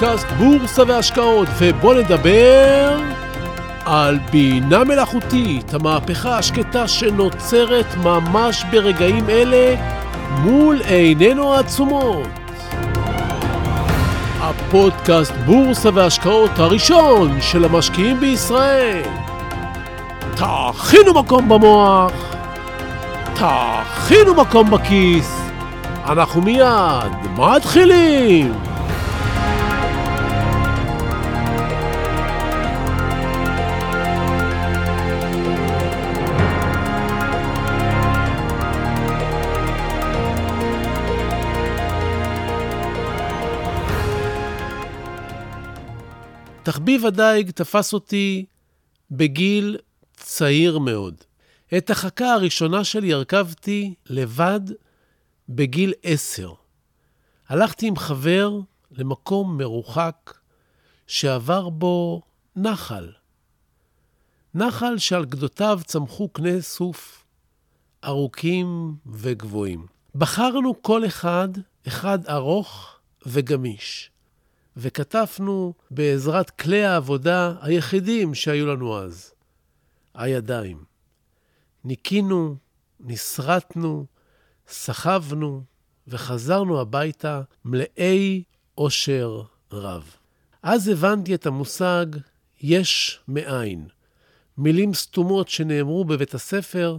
פודקאסט בורסה והשקעות, ובואו נדבר על בינה מלאכותית, המהפכה השקטה שנוצרת ממש ברגעים אלה מול עינינו העצומות. הפודקאסט בורסה והשקעות הראשון של המשקיעים בישראל. תכינו מקום במוח, תכינו מקום בכיס, אנחנו מיד מתחילים! תחביב הדייג תפס אותי בגיל צעיר מאוד. את החכה הראשונה שלי הרכבתי לבד בגיל עשר. הלכתי עם חבר למקום מרוחק שעבר בו נחל. נחל שעל גדותיו צמחו קנה סוף ארוכים וגבוהים. בחרנו כל אחד, אחד ארוך וגמיש, וכתפנו בעזרת כלי העבודה היחידים שהיו לנו אז, הידיים. ניקינו, נסרטנו, סחבנו וחזרנו הביתה מלאי אושר רב. אז הבנתי את המושג יש מאין. מילים סתומות שנאמרו בבית הספר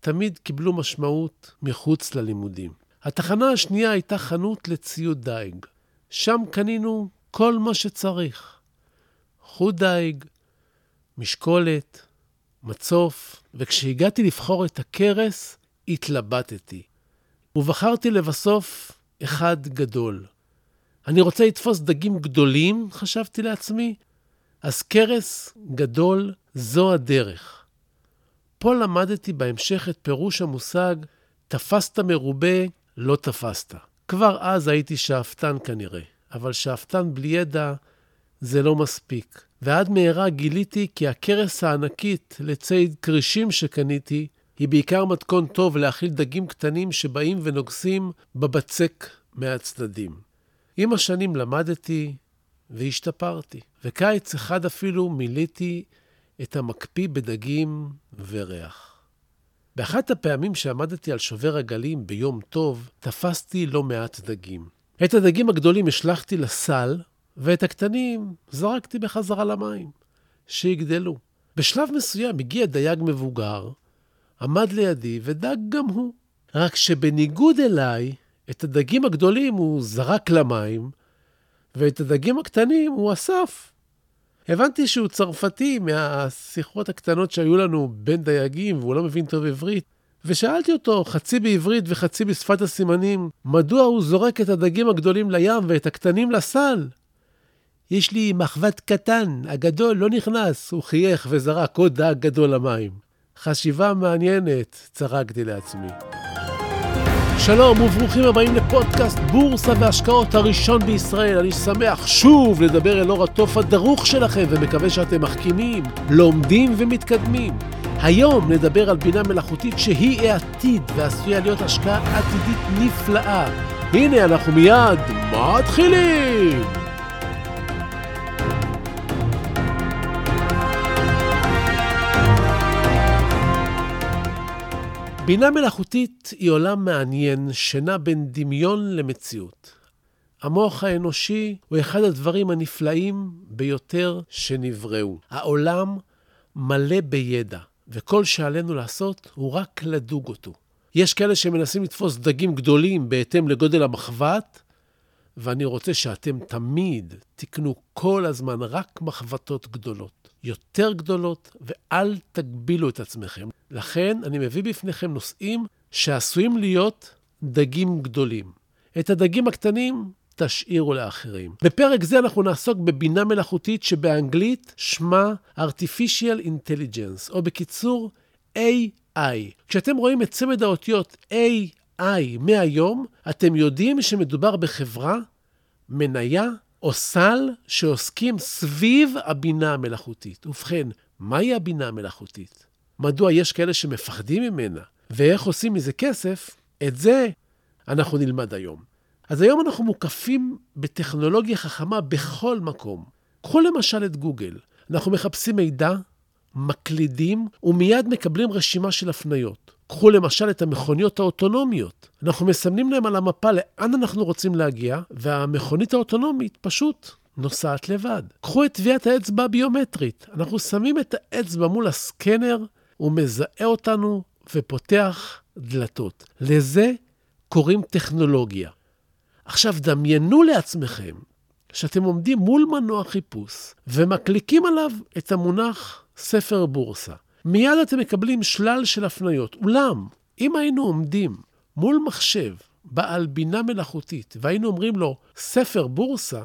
תמיד קיבלו משמעות מחוץ ללימודים. התחנה השנייה הייתה חנות לציוד דייג. שם קנינו כל מה שצריך. חוט דייג, משקולת, מצוף, וכשהגעתי לבחור את הכרס, התלבטתי. ובחרתי לבסוף אחד גדול. אני רוצה לתפוס דגים גדולים, חשבתי לעצמי, אז קרס גדול זו הדרך. פה למדתי בהמשך את פירוש המושג תפסת מרובה, לא תפסת. כבר אז הייתי שאפתן כנראה, אבל שאפתן בלי ידע זה לא מספיק. ועד מהרה גיליתי כי הכרס הענקית לציד כרישים שקניתי היא בעיקר מתכון טוב להאכיל דגים קטנים שבאים ונוגסים בבצק מהצדדים. עם השנים למדתי והשתפרתי, וקיץ אחד אפילו מילאתי את המקפיא בדגים וריח. באחת הפעמים שעמדתי על שובר הגלים ביום טוב, תפסתי לא מעט דגים. את הדגים הגדולים השלכתי לסל, ואת הקטנים זרקתי בחזרה למים, שיגדלו. בשלב מסוים הגיע דייג מבוגר, עמד לידי ודג גם הוא. רק שבניגוד אליי, את הדגים הגדולים הוא זרק למים, ואת הדגים הקטנים הוא אסף. הבנתי שהוא צרפתי מהשיחות הקטנות שהיו לנו בין דייגים, והוא לא מבין טוב עברית. ושאלתי אותו, חצי בעברית וחצי בשפת הסימנים, מדוע הוא זורק את הדגים הגדולים לים ואת הקטנים לסל? יש לי מחבת קטן, הגדול לא נכנס, הוא חייך וזרק עוד דג גדול למים. חשיבה מעניינת, צחקתי לעצמי. שלום וברוכים הבאים לפודקאסט בורסה והשקעות הראשון בישראל. אני שמח שוב לדבר אל אור התוף הדרוך שלכם ומקווה שאתם מחכימים, לומדים ומתקדמים. היום נדבר על בינה מלאכותית שהיא העתיד ועשויה להיות השקעה עתידית נפלאה. הנה אנחנו מיד מתחילים! בינה מלאכותית היא עולם מעניין שנע בין דמיון למציאות. המוח האנושי הוא אחד הדברים הנפלאים ביותר שנבראו. העולם מלא בידע, וכל שעלינו לעשות הוא רק לדוג אותו. יש כאלה שמנסים לתפוס דגים גדולים בהתאם לגודל המחבת, ואני רוצה שאתם תמיד תקנו כל הזמן רק מחבטות גדולות. יותר גדולות, ואל תגבילו את עצמכם. לכן אני מביא בפניכם נושאים שעשויים להיות דגים גדולים. את הדגים הקטנים תשאירו לאחרים. בפרק זה אנחנו נעסוק בבינה מלאכותית שבאנגלית שמה artificial intelligence, או בקיצור AI. כשאתם רואים את צמד האותיות AI מהיום, אתם יודעים שמדובר בחברה, מניה או סל שעוסקים סביב הבינה המלאכותית. ובכן, מהי הבינה המלאכותית? מדוע יש כאלה שמפחדים ממנה? ואיך עושים מזה כסף? את זה אנחנו נלמד היום. אז היום אנחנו מוקפים בטכנולוגיה חכמה בכל מקום. קחו למשל את גוגל. אנחנו מחפשים מידע, מקלידים, ומיד מקבלים רשימה של הפניות. קחו למשל את המכוניות האוטונומיות. אנחנו מסמנים להם על המפה לאן אנחנו רוצים להגיע, והמכונית האוטונומית פשוט נוסעת לבד. קחו את טביעת האצבע הביומטרית. אנחנו שמים את האצבע מול הסקנר, הוא מזהה אותנו ופותח דלתות. לזה קוראים טכנולוגיה. עכשיו, דמיינו לעצמכם שאתם עומדים מול מנוע חיפוש ומקליקים עליו את המונח ספר בורסה. מיד אתם מקבלים שלל של הפניות. אולם, אם היינו עומדים מול מחשב בעל בינה מלאכותית והיינו אומרים לו, ספר בורסה,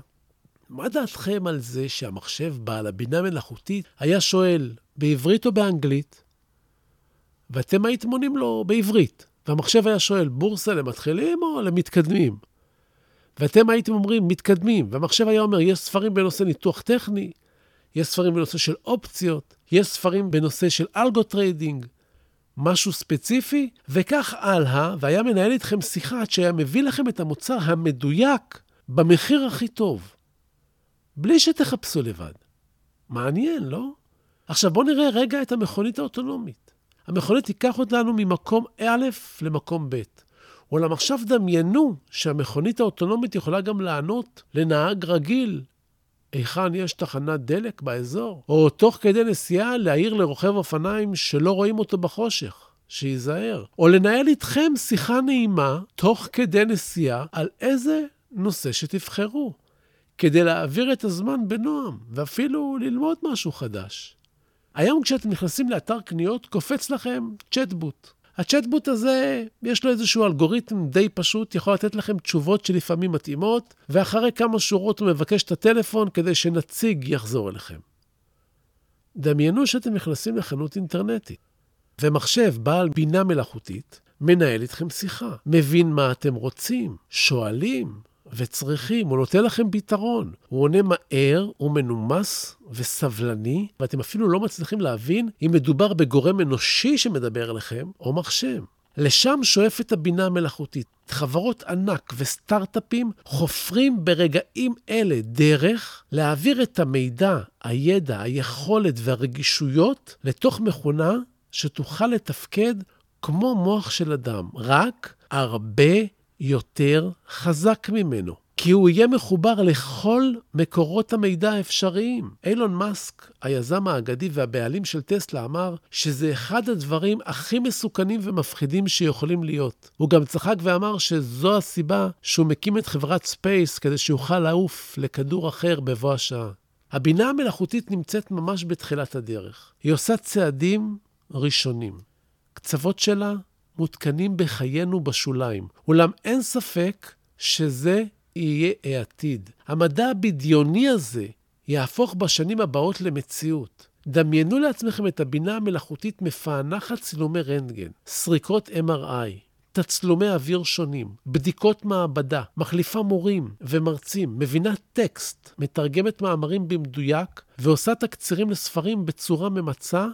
מה דעתכם על זה שהמחשב בעל הבינה מלאכותית היה שואל בעברית או באנגלית, ואתם הייתם עונים לו בעברית, והמחשב היה שואל, בורסה למתחילים או למתקדמים? ואתם הייתם אומרים, מתקדמים, והמחשב היה אומר, יש ספרים בנושא ניתוח טכני, יש ספרים בנושא של אופציות, יש ספרים בנושא של algo trading, משהו ספציפי, וכך הלאה, והיה מנהל איתכם שיחה עד שהיה מביא לכם את המוצר המדויק במחיר הכי טוב, בלי שתחפשו לבד. מעניין, לא? עכשיו בואו נראה רגע את המכונית האוטונומית. המכונית תיקח אותנו ממקום א' למקום ב'. אולם עכשיו דמיינו שהמכונית האוטונומית יכולה גם לענות לנהג רגיל היכן יש תחנת דלק באזור, או תוך כדי נסיעה להעיר לרוכב אופניים שלא רואים אותו בחושך. שייזהר. או לנהל איתכם שיחה נעימה תוך כדי נסיעה על איזה נושא שתבחרו, כדי להעביר את הזמן בנועם, ואפילו ללמוד משהו חדש. היום כשאתם נכנסים לאתר קניות, קופץ לכם צ'טבוט. הצ'טבוט הזה, יש לו איזשהו אלגוריתם די פשוט, יכול לתת לכם תשובות שלפעמים מתאימות, ואחרי כמה שורות הוא מבקש את הטלפון כדי שנציג יחזור אליכם. דמיינו שאתם נכנסים לחנות אינטרנטית, ומחשב בעל בינה מלאכותית מנהל איתכם שיחה, מבין מה אתם רוצים, שואלים, וצריכים, הוא נותן לכם פתרון. הוא עונה מהר, הוא מנומס וסבלני, ואתם אפילו לא מצליחים להבין אם מדובר בגורם אנושי שמדבר אליכם, או מחשב. לשם שואפת הבינה המלאכותית. חברות ענק וסטארט-אפים חופרים ברגעים אלה דרך להעביר את המידע, הידע, היכולת והרגישויות לתוך מכונה שתוכל לתפקד כמו מוח של אדם, רק הרבה יותר חזק ממנו, כי הוא יהיה מחובר לכל מקורות המידע האפשריים. אילון מאסק, היזם האגדי והבעלים של טסלה, אמר שזה אחד הדברים הכי מסוכנים ומפחידים שיכולים להיות. הוא גם צחק ואמר שזו הסיבה שהוא מקים את חברת SpaceX כדי שיוכל לעוף לכדור אחר בבוא השעה. הבינה המלאכותית נמצאת ממש בתחילת הדרך. היא עושה צעדים ראשונים. קצוות שלה מותקנים בחיינו בשוליים. אולם אין ספק שזה יהיה העתיד. המדע הבדיוני הזה יהפוך בשנים הבאות למציאות. דמיינו לעצמכם את הבינה המלאכותית מפענחת צילומי רנטגן, סריקות MRI, תצלומי אוויר שונים, בדיקות מעבדה, מחליפה מורים ומרצים, מבינה טקסט, מתרגמת מאמרים במדויק ועושה תקצירים לספרים בצורה ממצה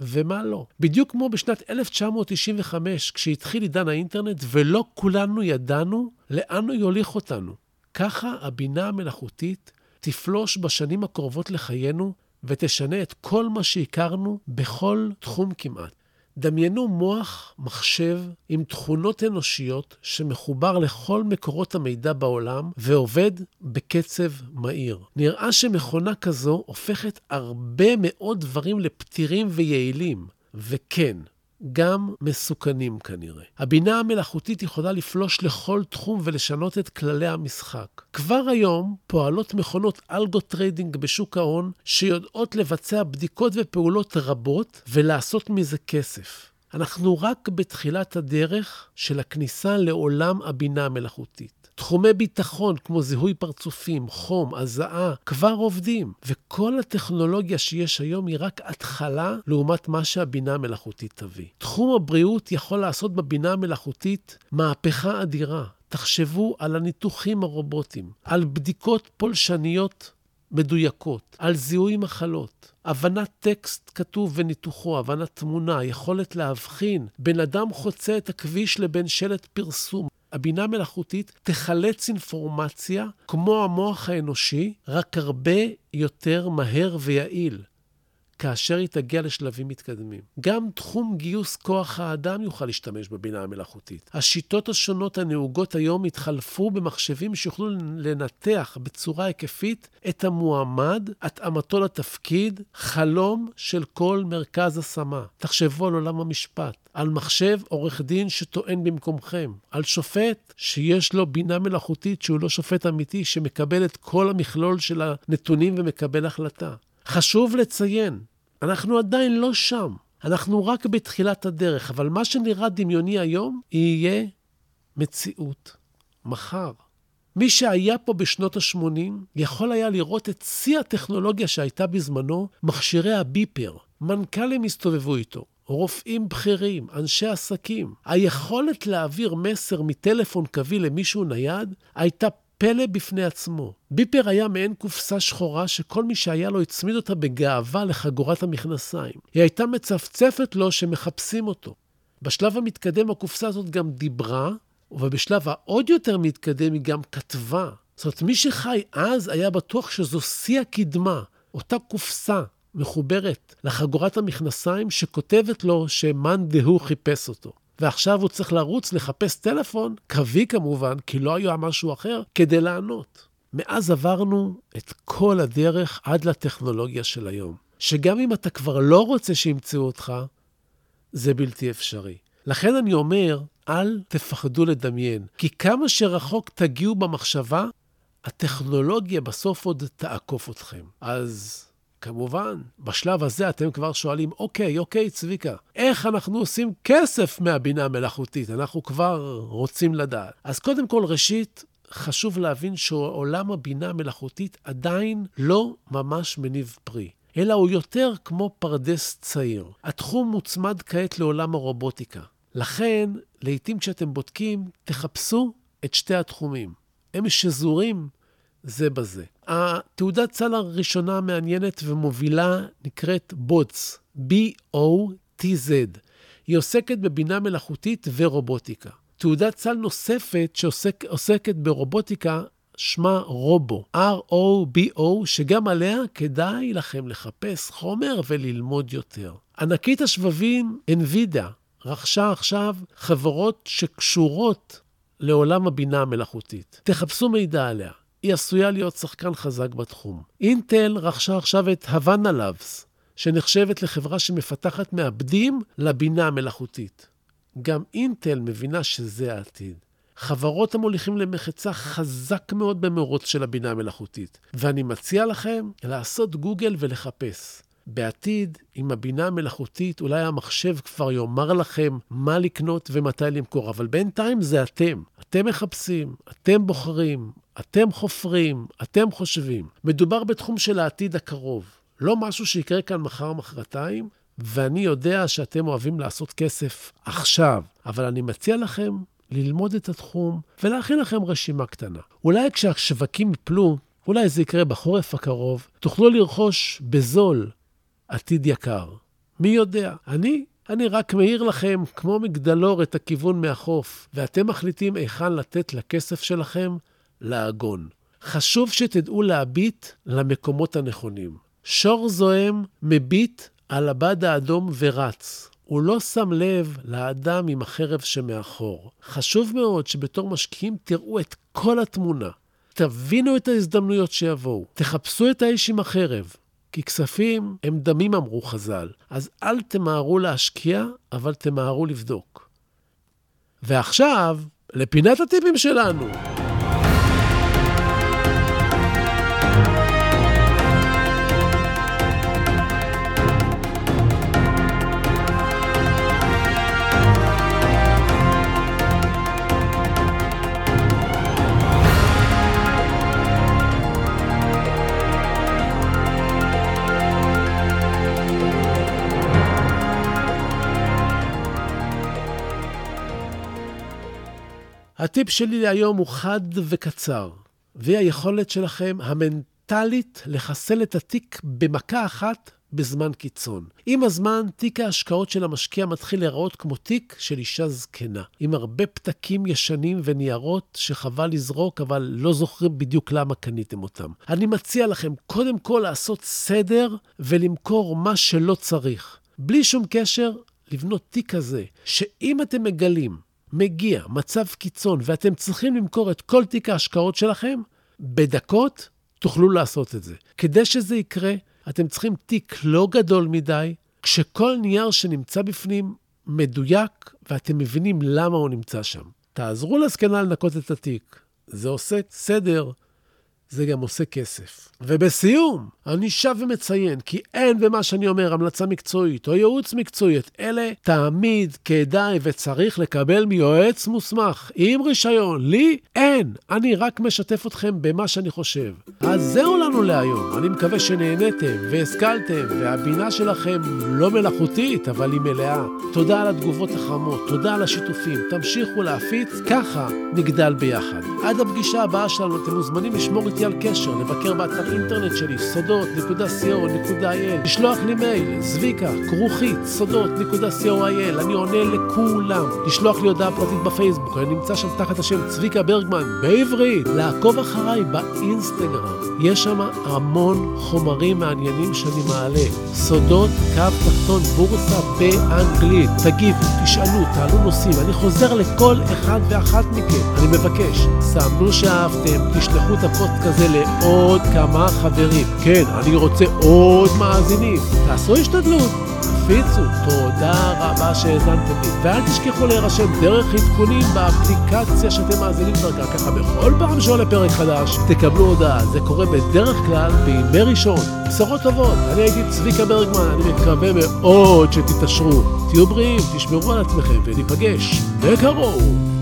ומה לא. בדיוק כמו בשנת 1995, כשהתחיל עידן האינטרנט, ולא כולנו ידענו לאן הוא יוליך אותנו. ככה הבינה המלאכותית תפלוש בשנים הקרובות לחיינו ותשנה את כל מה שהכרנו בכל תחום כמעט. דמיינו מוח מחשב עם תכונות אנושיות שמחובר לכל מקורות המידע בעולם ועובד בקצב מהיר. נראה שמכונה כזו הופכת הרבה מאוד דברים לפתירים ויעילים. וכן, גם מסוכנים כנראה. הבינה המלאכותית יכולה לפלוש לכל תחום ולשנות את כללי המשחק. כבר היום פועלות מכונות algo trading בשוק ההון שיודעות לבצע בדיקות ופעולות רבות ולעשות מזה כסף. אנחנו רק בתחילת הדרך של הכניסה לעולם הבינה המלאכותית. תחומי ביטחון כמו זיהוי פרצופים, חום, הזעה, כבר עובדים. וכל הטכנולוגיה שיש היום היא רק התחלה לעומת מה שהבינה המלאכותית תביא. תחום הבריאות יכול לעשות בבינה המלאכותית מהפכה אדירה. תחשבו על הניתוחים הרובוטיים, על בדיקות פולשניות מדויקות, על זיהוי מחלות, הבנת טקסט כתוב וניתוחו, הבנת תמונה, יכולת להבחין בין אדם חוצה את הכביש לבין שלט פרסום. הבינה המלאכותית תחלץ אינפורמציה כמו המוח האנושי, רק הרבה יותר מהר ויעיל. כאשר היא תגיע לשלבים מתקדמים. גם תחום גיוס כוח האדם יוכל להשתמש בבינה המלאכותית. השיטות השונות הנהוגות היום התחלפו במחשבים שיוכלו לנתח בצורה היקפית את המועמד, התאמתו לתפקיד, חלום של כל מרכז השמה. תחשבו על עולם המשפט, על מחשב עורך דין שטוען במקומכם, על שופט שיש לו בינה מלאכותית שהוא לא שופט אמיתי, שמקבל את כל המכלול של הנתונים ומקבל החלטה. חשוב לציין, אנחנו עדיין לא שם. אנחנו רק בתחילת הדרך, אבל מה שנראה דמיוני היום, יהיה מציאות מחר. מי שהיה פה בשנות ה-80 יכול היה לראות את שיא הטכנולוגיה שהייתה בזמנו, מכשירי הביפר. מנכ"לים הסתובבו איתו, רופאים בכירים, אנשי עסקים. היכולת להעביר מסר מטלפון קווי למישהו נייד הייתה פלא בפני עצמו. ביפר היה מעין קופסה שחורה שכל מי שהיה לו הצמיד אותה בגאווה לחגורת המכנסיים. היא הייתה מצפצפת לו שמחפשים אותו. בשלב המתקדם הקופסה הזאת גם דיברה, ובשלב העוד יותר מתקדם היא גם כתבה. זאת אומרת, מי שחי אז היה בטוח שזו שיא הקדמה, אותה קופסה מחוברת לחגורת המכנסיים שכותבת לו שמאן דהוא חיפש אותו. ועכשיו הוא צריך לרוץ לחפש טלפון, קווי כמובן, כי לא היה משהו אחר, כדי לענות. מאז עברנו את כל הדרך עד לטכנולוגיה של היום, שגם אם אתה כבר לא רוצה שימצאו אותך, זה בלתי אפשרי. לכן אני אומר, אל תפחדו לדמיין, כי כמה שרחוק תגיעו במחשבה, הטכנולוגיה בסוף עוד תעקוף אתכם. אז כמובן, בשלב הזה אתם כבר שואלים, אוקיי, אוקיי, צביקה, איך אנחנו עושים כסף מהבינה המלאכותית? אנחנו כבר רוצים לדעת. אז קודם כל, ראשית, חשוב להבין שעולם הבינה המלאכותית עדיין לא ממש מניב פרי. אלא הוא יותר כמו פרדס צעיר. התחום מוצמד כעת לעולם הרובוטיקה. לכן, לעתים כשאתם בודקים, תחפשו את שתי התחומים. הם שזורים זה בזה. התעודת סל הראשונה המעניינת ומובילה נקראת בוטס, B-O-T-Z. היא עוסקת בבינה מלאכותית ורובוטיקה. תעודת סל נוספת שעוסקת ברובוטיקה שמה רובו, R-O-B-O, שגם עליה כדאי לכם לחפש חומר וללמוד יותר. ענקית השבבים NVIDIA רכשה עכשיו חברות שקשורות לעולם הבינה המלאכותית. תחפשו מידע עליה. היא עשויה להיות שחקן חזק בתחום. אינטל רכשה עכשיו את הוואנה לאבס, שנחשבת לחברה שמפתחת מעבדים לבינה המלאכותית. גם אינטל מבינה שזה העתיד. חברות המוליכים למחצה חזק מאוד במרוץ של הבינה המלאכותית, ואני מציע לכם לעשות גוגל ולחפש. בעתיד, עם הבינה המלאכותית, אולי המחשב כבר יאמר לכם מה לקנות ומתי למכור, אבל בינתיים זה אתם. אתם מחפשים, אתם בוחרים, אתם חופרים, אתם חושבים. מדובר בתחום של העתיד הקרוב, לא משהו שיקרה כאן מחר-מחרתיים, ואני יודע שאתם אוהבים לעשות כסף עכשיו, אבל אני מציע לכם ללמוד את התחום ולהכין לכם רשימה קטנה. אולי כשהשווקים יפלו, אולי זה יקרה בחורף הקרוב, תוכלו לרכוש בזול עתיד יקר. מי יודע? אני אני רק מעיר לכם, כמו מגדלור, את הכיוון מהחוף, ואתם מחליטים היכן לתת לכסף שלכם לאגון. חשוב שתדעו להביט למקומות הנכונים. שור זועם מביט על הבד האדום ורץ. הוא לא שם לב לאדם עם החרב שמאחור. חשוב מאוד שבתור משקיעים תראו את כל התמונה. תבינו את ההזדמנויות שיבואו. תחפשו את האיש עם החרב. כי כספים הם דמים, אמרו חז"ל. אז אל תמהרו להשקיע, אבל תמהרו לבדוק. ועכשיו, לפינת הטיפים שלנו. הטיפ שלי להיום הוא חד וקצר, והיא היכולת שלכם, המנטלית, לחסל את התיק במכה אחת בזמן קיצון. עם הזמן, תיק ההשקעות של המשקיע מתחיל להיראות כמו תיק של אישה זקנה, עם הרבה פתקים ישנים וניירות שחבל לזרוק, אבל לא זוכרים בדיוק למה קניתם אותם. אני מציע לכם קודם כל לעשות סדר ולמכור מה שלא צריך. בלי שום קשר, לבנות תיק כזה, שאם אתם מגלים, מגיע מצב קיצון ואתם צריכים למכור את כל תיק ההשקעות שלכם, בדקות תוכלו לעשות את זה. כדי שזה יקרה, אתם צריכים תיק לא גדול מדי, כשכל נייר שנמצא בפנים מדויק, ואתם מבינים למה הוא נמצא שם. תעזרו לזקנה לנקות את התיק. זה עושה סדר זה גם עושה כסף. ובסיום, אני שב ומציין כי אין במה שאני אומר המלצה מקצועית או ייעוץ מקצועי. את אלה תמיד כדאי וצריך לקבל מיועץ מוסמך עם רישיון. לי אין. אני רק משתף אתכם במה שאני חושב. אז זהו לנו להיום. אני מקווה שנהניתם והשכלתם, והבינה שלכם לא מלאכותית, אבל היא מלאה. תודה על התגובות החמות, תודה על השיתופים. תמשיכו להפיץ, ככה נגדל ביחד. עד הפגישה הבאה שלנו אתם מוזמנים לשמור איתי על קשר, לבקר באתר אינטרנט שלי, סודות.co.il, לשלוח לי מייל, זביקה, כרוכית, סודות.co.il, אני עונה לכולם. לשלוח לי הודעה פרטית בפייסבוק, אני נמצא שם תחת השם צביקה ברגמן, בעברית. לעקוב אחריי באינסטגרם, יש שם המון חומרים מעניינים שאני מעלה. סודות, קו תחתון, בורסה באנגלית. תגיבו, תשאלו, תעלו נושאים, אני חוזר לכל אחד ואחת מכם. אני מבקש, סמנו שאהבתם, תשלחו את הפוסט כזה לעוד כמה חברים. כן, אני רוצה עוד מאזינים. תעשו השתדלות, תפיצו. תודה רבה שהאזנתם לי. ואל תשכחו להירשם דרך עדכונים באפליקציה שאתם מאזינים דרכה. ככה בכל פעם שעולה פרק חדש, תקבלו הודעה. זה קורה בדרך כלל בימי ראשון. בשורות טובות. אני הייתי צביקה ברגמן, אני מקווה מאוד שתתעשרו. תהיו בריאים, תשמרו על עצמכם וניפגש בקרוב.